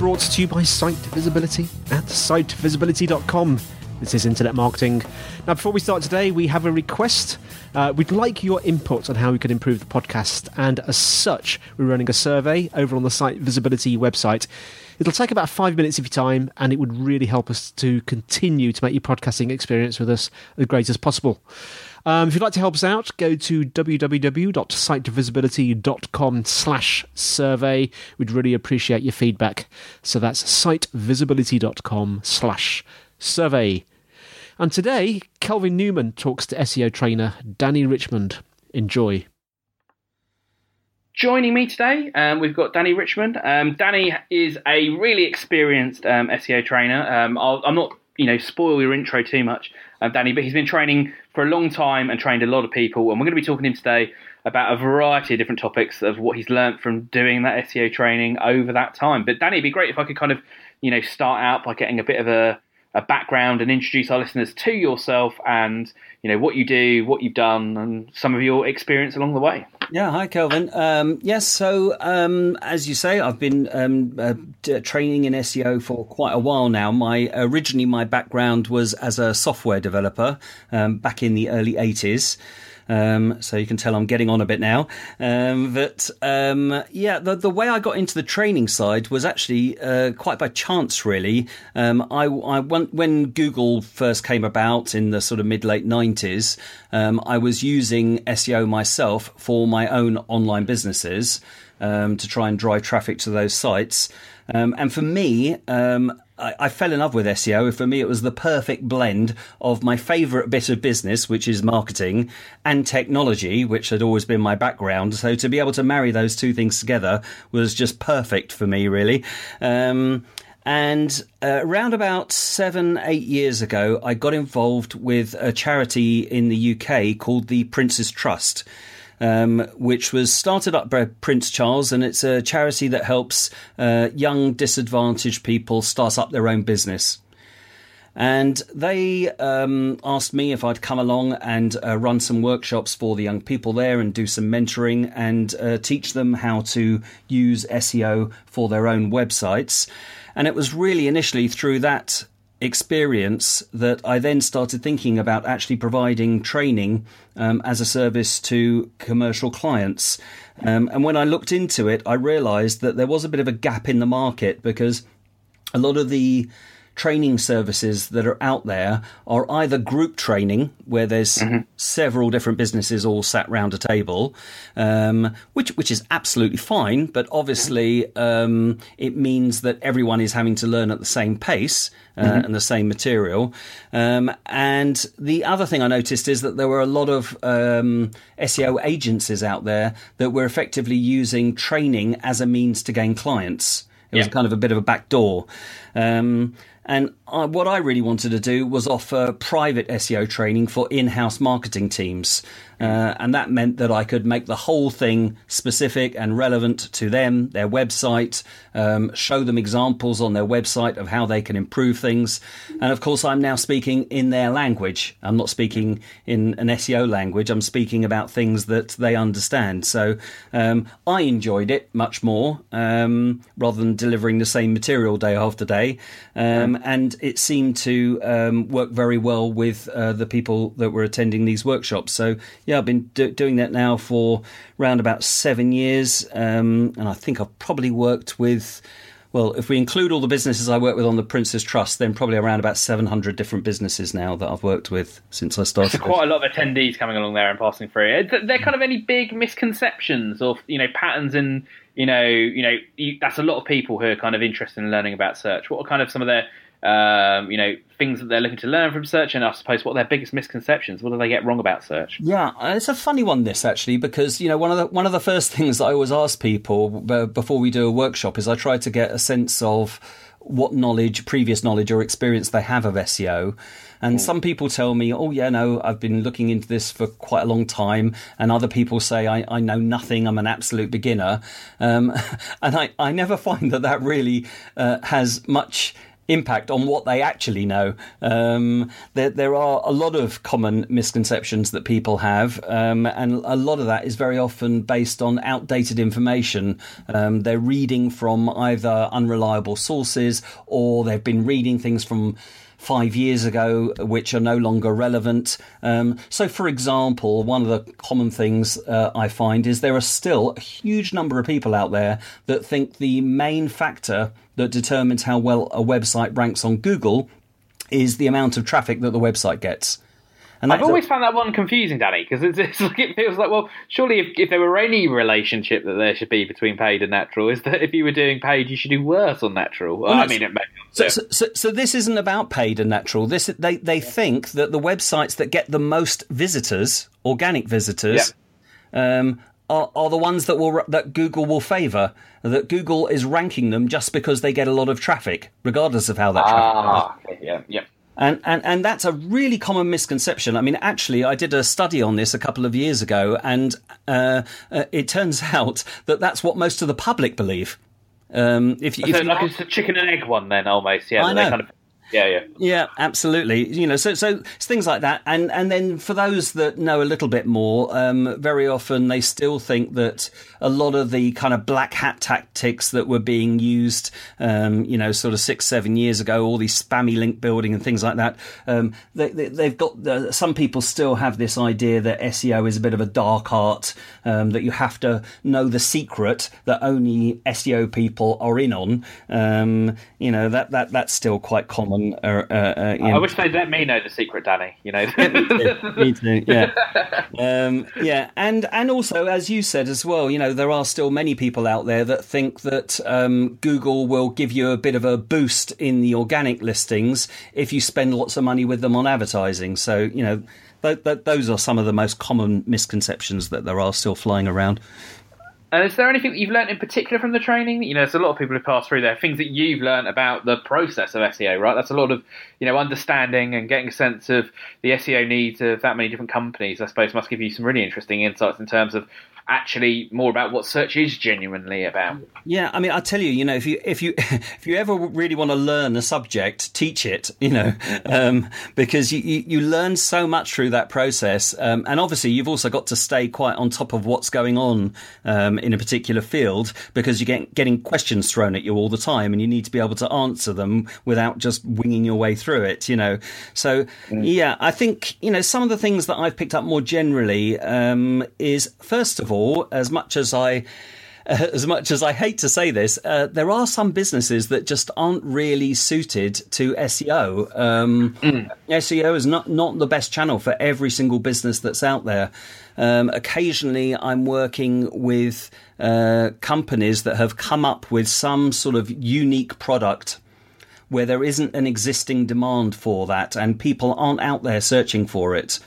Brought to you by Site Visibility at sitevisibility.com. This is Internet Marketing. Now, before we start today, we have a request. Uh, we'd like your input on how we could improve the podcast, and as such, we're running a survey over on the Site Visibility website. It'll take about five minutes of your time, and it would really help us to continue to make your podcasting experience with us as great as possible. Um, if you'd like to help us out, go to www.sitevisibility.com slash survey. We'd really appreciate your feedback. So that's sitevisibility.com slash survey. And today, Kelvin Newman talks to SEO trainer Danny Richman. Enjoy. Joining me today, um, we've got Danny Richman. Um, Danny is a really experienced um, SEO trainer. Um, I'll, I'm not, you know, spoil your intro too much, um, Danny, but he's been training for a long time and trained a lot of people. And we're going to be talking to him today about a variety of different topics of what he's learned from doing that SEO training over that time. But Danny, it'd be great if I could kind of, you know, start out by getting a bit of a a background and introduce our listeners to yourself and you know what you do, what you've done, and some of your experience along the way. Yeah, hi, Kelvin. Um, yes, so um, as you say, I've been um, uh, training in SEO for quite a while now. My originally my background was as a software developer um, back in the early '80s. Um, so you can tell I'm getting on a bit now. Um, but um, yeah, the, the way I got into the training side was actually uh, quite by chance, really. Um, I, I went, when Google first came about in the sort of mid late 90s, um, I was using SEO myself for my own online businesses um, to try and drive traffic to those sites. and for me, I, I, fell in love with SEO. For me, it was the perfect blend of my favourite bit of business, which is marketing, and technology, which had always been my background. So to be able to marry those two things together was just perfect for me, really. Um, and uh, around about seven, eight years ago, I got involved with a charity in the UK called the Prince's Trust um, which was started up by Prince Charles, and it's a charity that helps uh, young disadvantaged people start up their own business. And they um, asked me if I'd come along and uh, run some workshops for the young people there and do some mentoring and uh, teach them how to use SEO for their own websites. And it was really initially through that experience that I then started thinking about actually providing training um, as a service to commercial clients. Um, and when I looked into it, I realized that there was a bit of a gap in the market because a lot of the training services that are out there are either group training, where there's mm-hmm. several different businesses all sat round a table, um, which which is absolutely fine, but obviously um, it means that everyone is having to learn at the same pace. Uh, mm-hmm. And the same material. Um, and the other thing I noticed is that there were a lot of um, SEO agencies out there that were effectively using training as a means to gain clients. It was kind of a bit of a back door. Um, And I, what I really wanted to do was offer private SEO training for in-house marketing teams. Uh, and that meant that I could make the whole thing specific and relevant to them, their website, um, show them examples on their website of how they can improve things. And of course, I'm now speaking in their language. I'm not speaking in an SEO language. I'm speaking about things that they understand. So um, I enjoyed it much more um, rather than delivering the same material day after day. Um, and it seemed to um, work very well with uh, the people that were attending these workshops. So yeah, I've been do- doing that now for around about seven years, um, and I think I've probably worked with. Well, if we include all the businesses I work with on the Prince's Trust, then probably around about 700 different businesses now that I've worked with since I started. There's quite a lot of attendees coming along there and passing through. Are there kind of any big misconceptions or you know patterns in you know you know you, that's a lot of people who are kind of interested in learning about search. What are kind of some of their um, you know, things that they're looking to learn from search, and I suppose what are their biggest misconceptions? What do they get wrong about search? Yeah, it's a funny one this actually because you know one of the one of the first things that I always ask people before we do a workshop is I try to get a sense of what knowledge, previous knowledge or experience they have of SEO. And mm. some people tell me, oh, yeah, no, I've been looking into this for quite a long time. And other people say, I, I know nothing, I'm an absolute beginner. Um, and I, I never find that that really uh, has much impact on what they actually know. Um, there, there, are a lot of common misconceptions that people have, um, and a lot of that is very often based on outdated information. Um, they're reading from either unreliable sources or they've been reading things from five years ago, which are no longer relevant. Um, so, for example, one of the common things uh, I find is there are still a huge number of people out there that think the main factor that determines how well a website ranks on Google is the amount of traffic that the website gets. And I've always a, found that one confusing, Danny, because it's, it's, like it feels like, well, surely if, if there were any relationship that there should be between paid and natural, is that if you were doing paid, you should do worse on natural. Well, I mean, it may. So, so, so, so, this isn't about paid and natural. This they they think that the websites that get the most visitors, organic visitors, yeah. um, are, are the ones that will that Google will favour. That Google is ranking them just because they get a lot of traffic, regardless of how that ah, traffic. Okay, yeah, yeah. And, and, and that's a really common misconception. I mean, actually, I did a study on this a couple of years ago, and uh, uh, it turns out that that's what most of the public believe. Um, if, if so, like it's a chicken and egg one, then almost, yeah. I know. Kind of yeah, yeah, yeah, absolutely. You know, so so things like that, and and then for those that know a little bit more, um, very often they still think that a lot of the kind of black hat tactics that were being used, um, you know, sort of six seven years ago, all these spammy link building and things like that, um, they, they, have got some people still have this idea that SEO is a bit of a dark art, um, that you have to know the secret that only SEO people are in on. Um, you know that that that's still quite common on. Uh, uh, I wish they'd let me know the secret, Danny. You know, me too. Yeah, um, yeah, and and also as you said as well, you know, there are still many people out there that think that um, Google will give you a bit of a boost in the organic listings if you spend lots of money with them on advertising. So you know. Th- th- those are some of the most common misconceptions that there are still flying around. And is there anything that you've learned in particular from the training? You know, there's a lot of people who pass through there. Things that you've learned about the process of SEO, right? That's a lot of you know understanding and getting a sense of the SEO needs of that many different companies. I suppose must give you some really interesting insights in terms of actually more about what search is genuinely about. Yeah, I mean, I tell you, you know, if you if you if you ever really want to learn a subject, teach it, you know, um, because you, you, you learn so much through that process, um, and obviously you've also got to stay quite on top of what's going on um, in a particular field because you get getting questions thrown at you all the time, and you need to be able to answer them without just winging your way through it, you know. So mm. yeah, I think you know some of the things that I've picked up more generally um, is first of all all, as much as I as much as I hate to say this, uh, there are some businesses that just aren't really suited to SEO. Um, mm. SEO is not, not the best channel for every single business that's out there. Um, occasionally, I'm working with uh, companies that have come up with some sort of unique product where there isn't an existing demand for that and people aren't out there searching for it.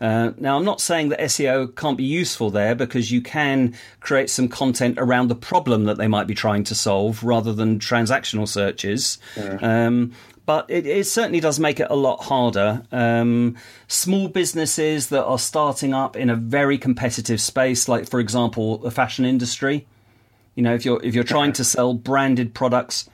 Uh, now, I'm not saying that SEO can't be useful there because you can create some content around the problem that they might be trying to solve rather than transactional searches. Yeah. Um, but it, it, certainly does make it a lot harder. Um, small businesses that are starting up in a very competitive space, like for example, the fashion industry. You know, if you're if you're trying to sell branded products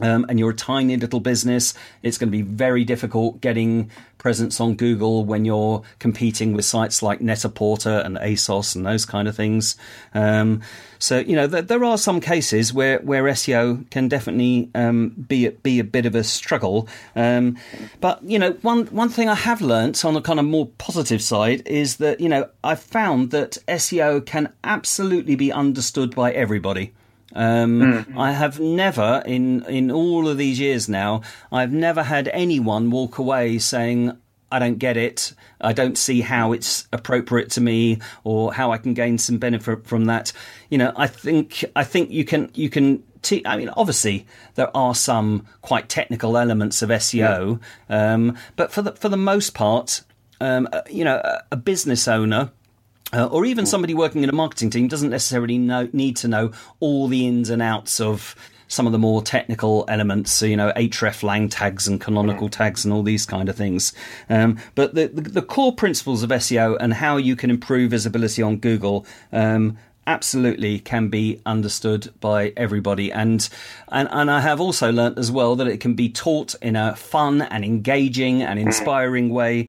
um, and you're a tiny little business, it's going to be very difficult getting presence on Google when you're competing with sites like Net-a-Porter and ASOS and those kind of things. Um, so you know th- there are some cases where, where SEO can definitely um, be a, be a bit of a struggle. Um, but you know one one thing I have learnt on the kind of more positive side is that you know I've found that SEO can absolutely be understood by everybody. Um, mm. I have never, in in all of these years now, I've never had anyone walk away saying, "I don't get it. I don't see how it's appropriate to me, or how I can gain some benefit from that." You know, I think I think you can you can I mean, obviously there are some quite technical elements of SEO, yeah. um, but for the for the most part, um, uh, you know, a, a business owner uh, or even somebody working in a marketing team doesn't necessarily know, need to know all the ins and outs of some of the more technical elements, so, you know, hreflang tags and canonical tags and all these kind of things. Um, but the, the, the, core principles of SEO and how you can improve visibility on Google um, absolutely can be understood by everybody. And, and and I have also learnt as well that it can be taught in a fun and engaging and inspiring way.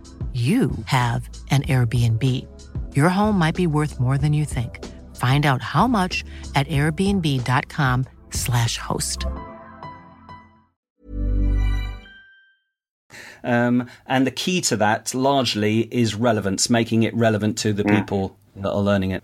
you have an Airbnb. Your home might be worth more than you think. Find out how much at airbnb.com/slash host. Um, and the key to that largely is relevance, making it relevant to the people that are learning it.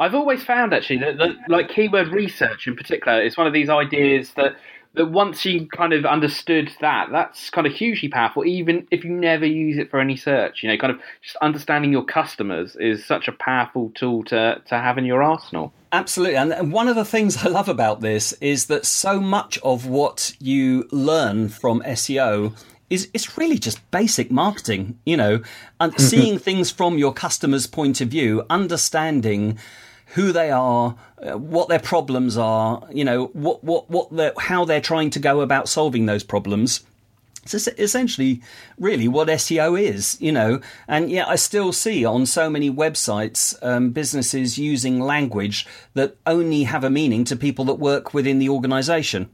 I've always found actually that, that, like keyword research in particular is one of these ideas that that once you kind of understood that, that's kind of hugely powerful, even if you never use it for any search. You know, kind of just understanding your customers is such a powerful tool to, to have in your arsenal. Absolutely. And one of the things I love about this is that so much of what you learn from SEO is it's really just basic marketing, you know, and seeing things from your customer's point of view, understanding who they are, uh, what their problems are, you know, what what what they're, how they're trying to go about solving those problems. It's essentially really what SEO is, you know. And yet, I still see on so many websites um, businesses using language that only have a meaning to people that work within the organisation.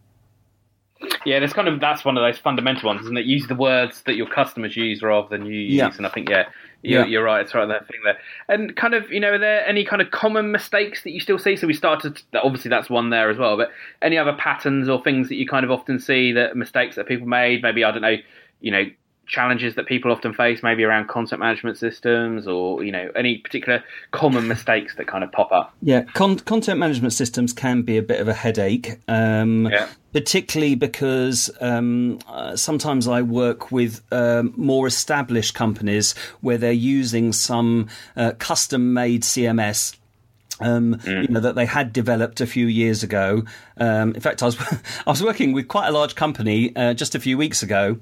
Yeah, that's kind of that's one of those fundamental ones, isn't it? Use the words that your customers use rather than you use, yeah. and I think yeah, you're, yeah. you're right. It's right that thing there. And kind of, you know, are there any kind of common mistakes that you still see? So we started, obviously that's one there as well, but any other patterns or things that you kind of often see that mistakes that people made? Maybe, I don't know, you know, challenges that people often face, maybe around content management systems or, you know, any particular common mistakes that kind of pop up? Yeah, con- content management systems can be a bit of a headache. Um, yeah particularly because um, uh, sometimes I work with um, more established companies where they're using some uh, custom made CMS um, mm. you know that they had developed a few years ago. Um, in fact, I was I was working with quite a large company uh, just a few weeks ago,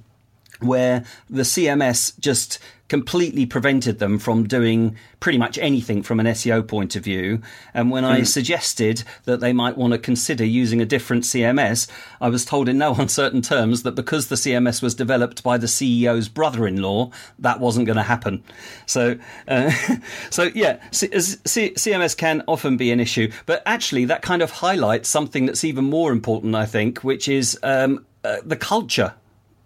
where the CMS just completely prevented them from doing pretty much anything from an SEO point of view. And when. I hmm. suggested that they might want to consider using a different CMS, I was told in no uncertain terms that because the CMS was developed by the CEO's brother-in-law, that wasn't going to happen. So, uh, so yeah, C- C- CMS can often be an issue, but actually that kind of highlights something that's even more important, I think, which is um, uh, the culture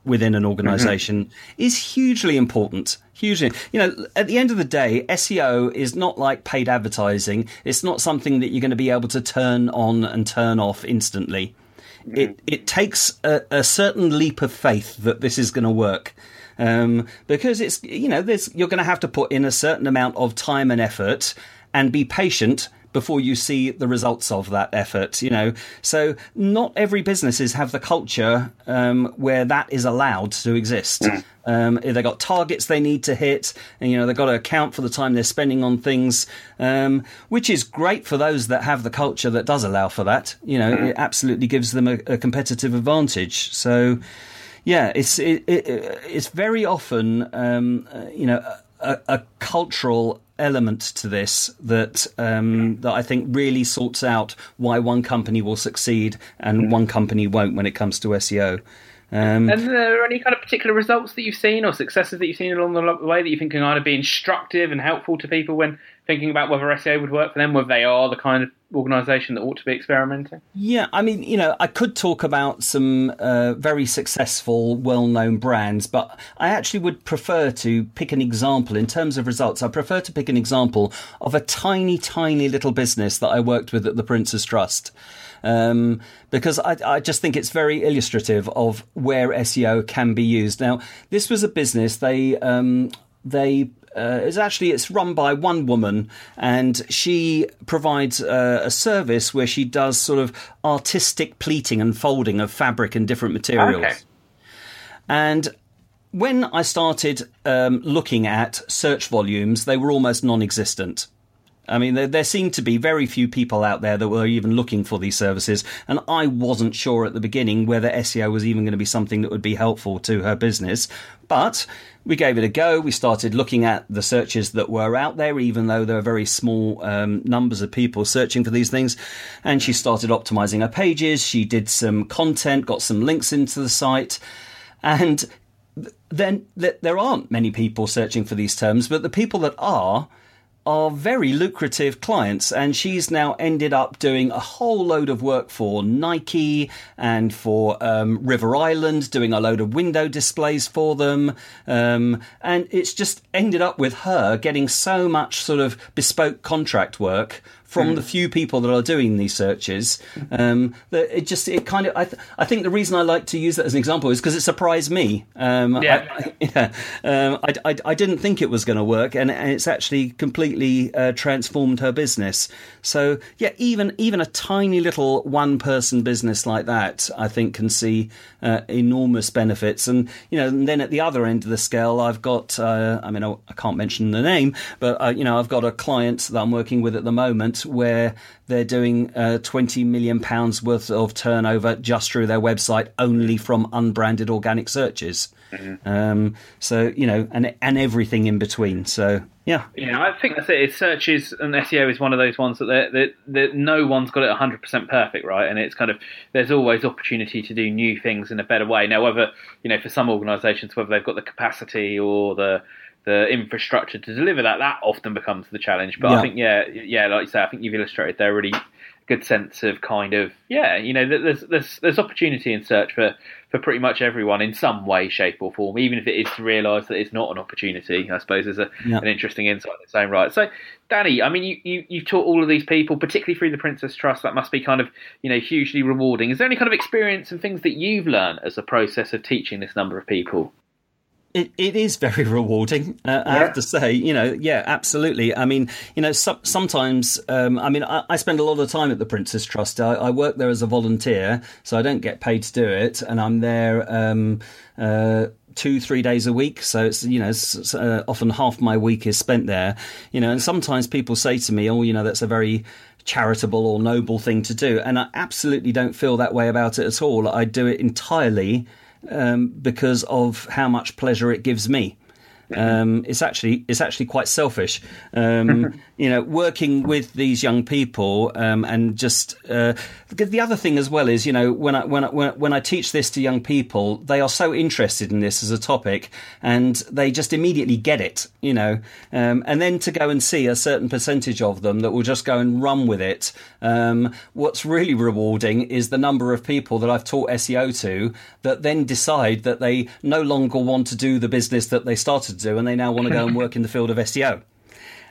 within an organization mm-hmm. is hugely important. Hugely, you know, at the end of the day, SEO is not like paid advertising. It's not something that you're going to be able to turn on and turn off instantly. Mm-hmm. It it takes a, a, certain leap of faith that this is going to work. Um, because it's you know there's you're going to have to put in a certain amount of time and effort and be patient before you see the results of that effort. You know, so not every businesses have the culture um, where that is allowed to exist. Mm. Um, they've got targets they need to hit, and you know they've got to account for the time they're spending on things, um, which is great for those that have the culture that does allow for that. You know, mm. it absolutely gives them a, a competitive advantage. So, yeah, it's it, it, it's very often um, you know a, a cultural element to this that um, that I think really sorts out why one company will succeed and one company won't when it comes to SEO. Um, and are there any kind of particular results that you've seen or successes that you've seen along the way that you think can either be instructive and helpful to people when thinking about whether SEO would work for them, whether they are the kind of organisation that ought to be experimenting? Yeah, I mean, you know, I could talk about some uh, very successful, well-known brands, but I actually would prefer to pick an example in terms of results. I prefer to pick an example of a tiny, tiny little business that I worked with at the Prince's Trust um, because I, I, just think it's very illustrative of where SEO can be used. Now, this was a business they um, they uh, it's actually it's run by one woman and she provides uh, a service where she does sort of artistic pleating and folding of fabric and different materials okay. and when I started um, looking at search volumes, they were almost non existent. I mean, there, there seemed to be very few people out there that were even looking for these services, and I wasn't sure at the beginning whether SEO was even going to be something that would be helpful to her business. But we gave it a go. We started looking at the searches that were out there, even though there are very small um, numbers of people searching for these things. And she started optimizing her pages. She did some content, got some links into the site, and then there aren't many people searching for these terms, but the people that are are very lucrative clients, and she's now ended up doing a whole load of work for Nike and for um, River Island, doing a load of window displays for them. Um, and it's just ended up with her getting so much sort of bespoke contract work from mm. the few people that are doing these searches. Um, that it just it kind of I, th- I think the reason I like to use that as an example is because it surprised me. Um, yeah, I, yeah. Um, I, I, I, didn't think it was going to work, and, and, it's actually completely uh, transformed her business. So yeah, even even a tiny little one person business like that, I think can see uh, enormous benefits. And you know, and then at the other end of the scale, I've got uh, I mean I, I, can't mention the name, but uh, you know I've got a client that I'm working with at the moment where they're doing uh, 20 million pounds worth of turnover just through their website only from unbranded organic searches. Mm-hmm. Um, so you know, and and everything in between. So yeah, yeah, I think that's it. Searches and SEO is one of those ones that that, that no one's got it 100 percent perfect, right? And it's kind of there's always opportunity to do new things in a better way. Now, whether you know for some organisations whether they've got the capacity or the the infrastructure to deliver that, that often becomes the challenge. But yeah. I think, yeah, yeah, like you say, I think you've illustrated there a really good sense of kind of, yeah, you know, there's there's there's opportunity in search for for pretty much everyone in some way, shape, or form, even if it is to realise that it's not an opportunity. I suppose is a, yeah. an interesting insight in its own right. So, Danny, I mean, you, you you've taught all of these people, particularly through the Prince's Trust. That must be kind of you know hugely rewarding. Is there any kind of experience and things that you've learned as a process of teaching this number of people? It, it is very rewarding. Uh, I have to say, you know, yeah, absolutely. I mean, you know, so, sometimes, um, I mean, I, I, spend a lot of time at the Prince's Trust. I, I, work there as a volunteer, so I don't get paid to do it, and I'm there. Um, uh, two three days a week so it's you know it's, uh, often half my week is spent there you know and sometimes people say to me oh you know that's a very charitable or noble thing to do and i absolutely don't feel that way about it at all i do it entirely um, because of how much pleasure it gives me. Um, it's actually it's actually quite selfish. Um, you know, working with these young people um, and just uh, the other thing as well is you know when I when I, when I teach this to young people, they are so interested in this as a topic and they just immediately get it. You know, um, and then to go and see a certain percentage of them that will just go and run with it. Um, what's really rewarding is the number of people that I've taught SEO to that then decide that they no longer want to do the business that they started to do and they now want to go and work in the field of SEO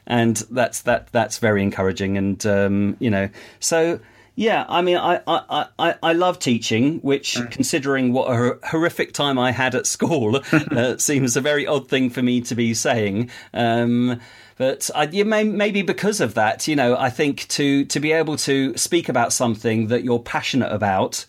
and that's that that's very encouraging. And um, you know, so yeah, I mean, I I, I, I love teaching, which, mm. considering what a horrific time I had at school, uh, seems a very odd thing for me to be saying. Um, but I, you may, maybe because of that, you know, I think to to be able to speak about something that you're passionate about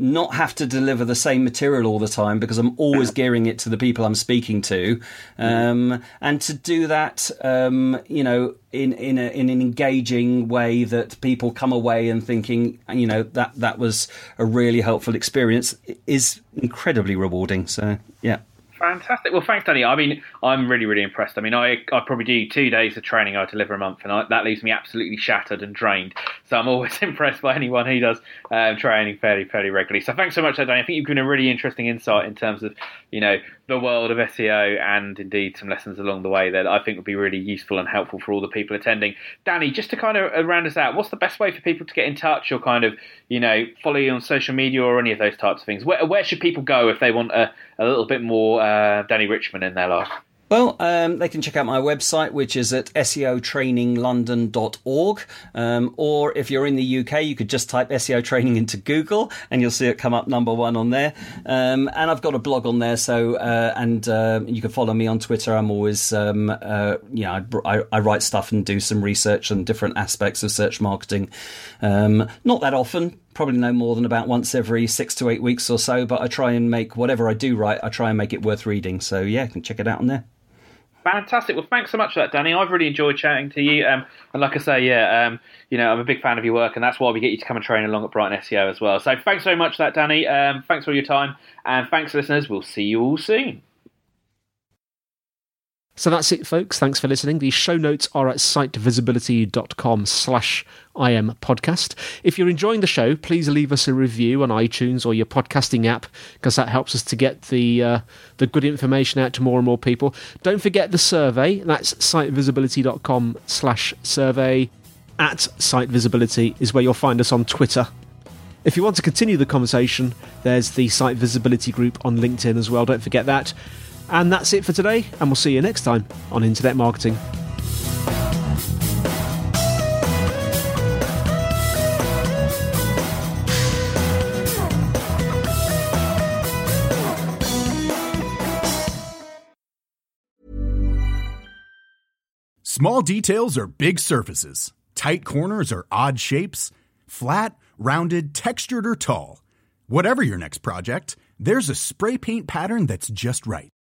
not have to deliver the same material all the time because I'm always gearing it to the people I'm speaking to, um, and to do that, um, you know, in in, a, in an engaging way that people come away and thinking, you know, that that was a really helpful experience is incredibly rewarding. So yeah. Fantastic. Well, thanks, Danny. I mean, I'm really, really impressed. I mean, I, I probably do two days of training I deliver a month, and I, that leaves me absolutely shattered and drained. So I'm always impressed by anyone who does um, training fairly, fairly regularly. So thanks so much, Danny. I think you've given a really interesting insight in terms of, you know, the world of SEO and indeed some lessons along the way that I think would be really useful and helpful for all the people attending. Danny, just to kind of uh, round us out, what's the best way for people to get in touch or kind of, you know, follow you on social media or any of those types of things? Where, where should people go if they want a, a little bit more uh, Danny Richman in their life? Well, um, they can check out my website, which is at seotraininglondon.org. Um, or if you're in the UK, you could just type SEO training into Google and you'll see it come up number one on there. Um, and I've got a blog on there, so uh, and uh, you can follow me on Twitter. I'm always, um, uh, you know, I, I, write stuff and do some research on different aspects of search marketing. Um, not that often, probably no more than about once every six to eight weeks or so. But I try and make whatever I do write, I try and make it worth reading. So yeah, you can check it out on there. Fantastic. Well, thanks so much for that, Danny. I've really enjoyed chatting to you. Um, and like I say, yeah, um, you know, I'm a big fan of your work, and that's why we get you to come and train along at Brighton SEO as well. So thanks very much for that, Danny. Um, thanks for your time, and thanks, listeners. We'll see you all soon. So that's it, folks. Thanks for listening. The show notes are at sitevisibility.com slash IM podcast. If you're enjoying the show, please leave us a review on iTunes or your podcasting app because that helps us to get the uh, the good information out to more and more people. Don't forget the survey. That's sitevisibility.com slash survey. At sitevisibility is where you'll find us on Twitter. If you want to continue the conversation, there's the Site Visibility group on LinkedIn as well. Don't forget that. And that's it for today, and we'll see you next time on Internet Marketing. Small details are big surfaces, tight corners are odd shapes, flat, rounded, textured, or tall. Whatever your next project, there's a spray paint pattern that's just right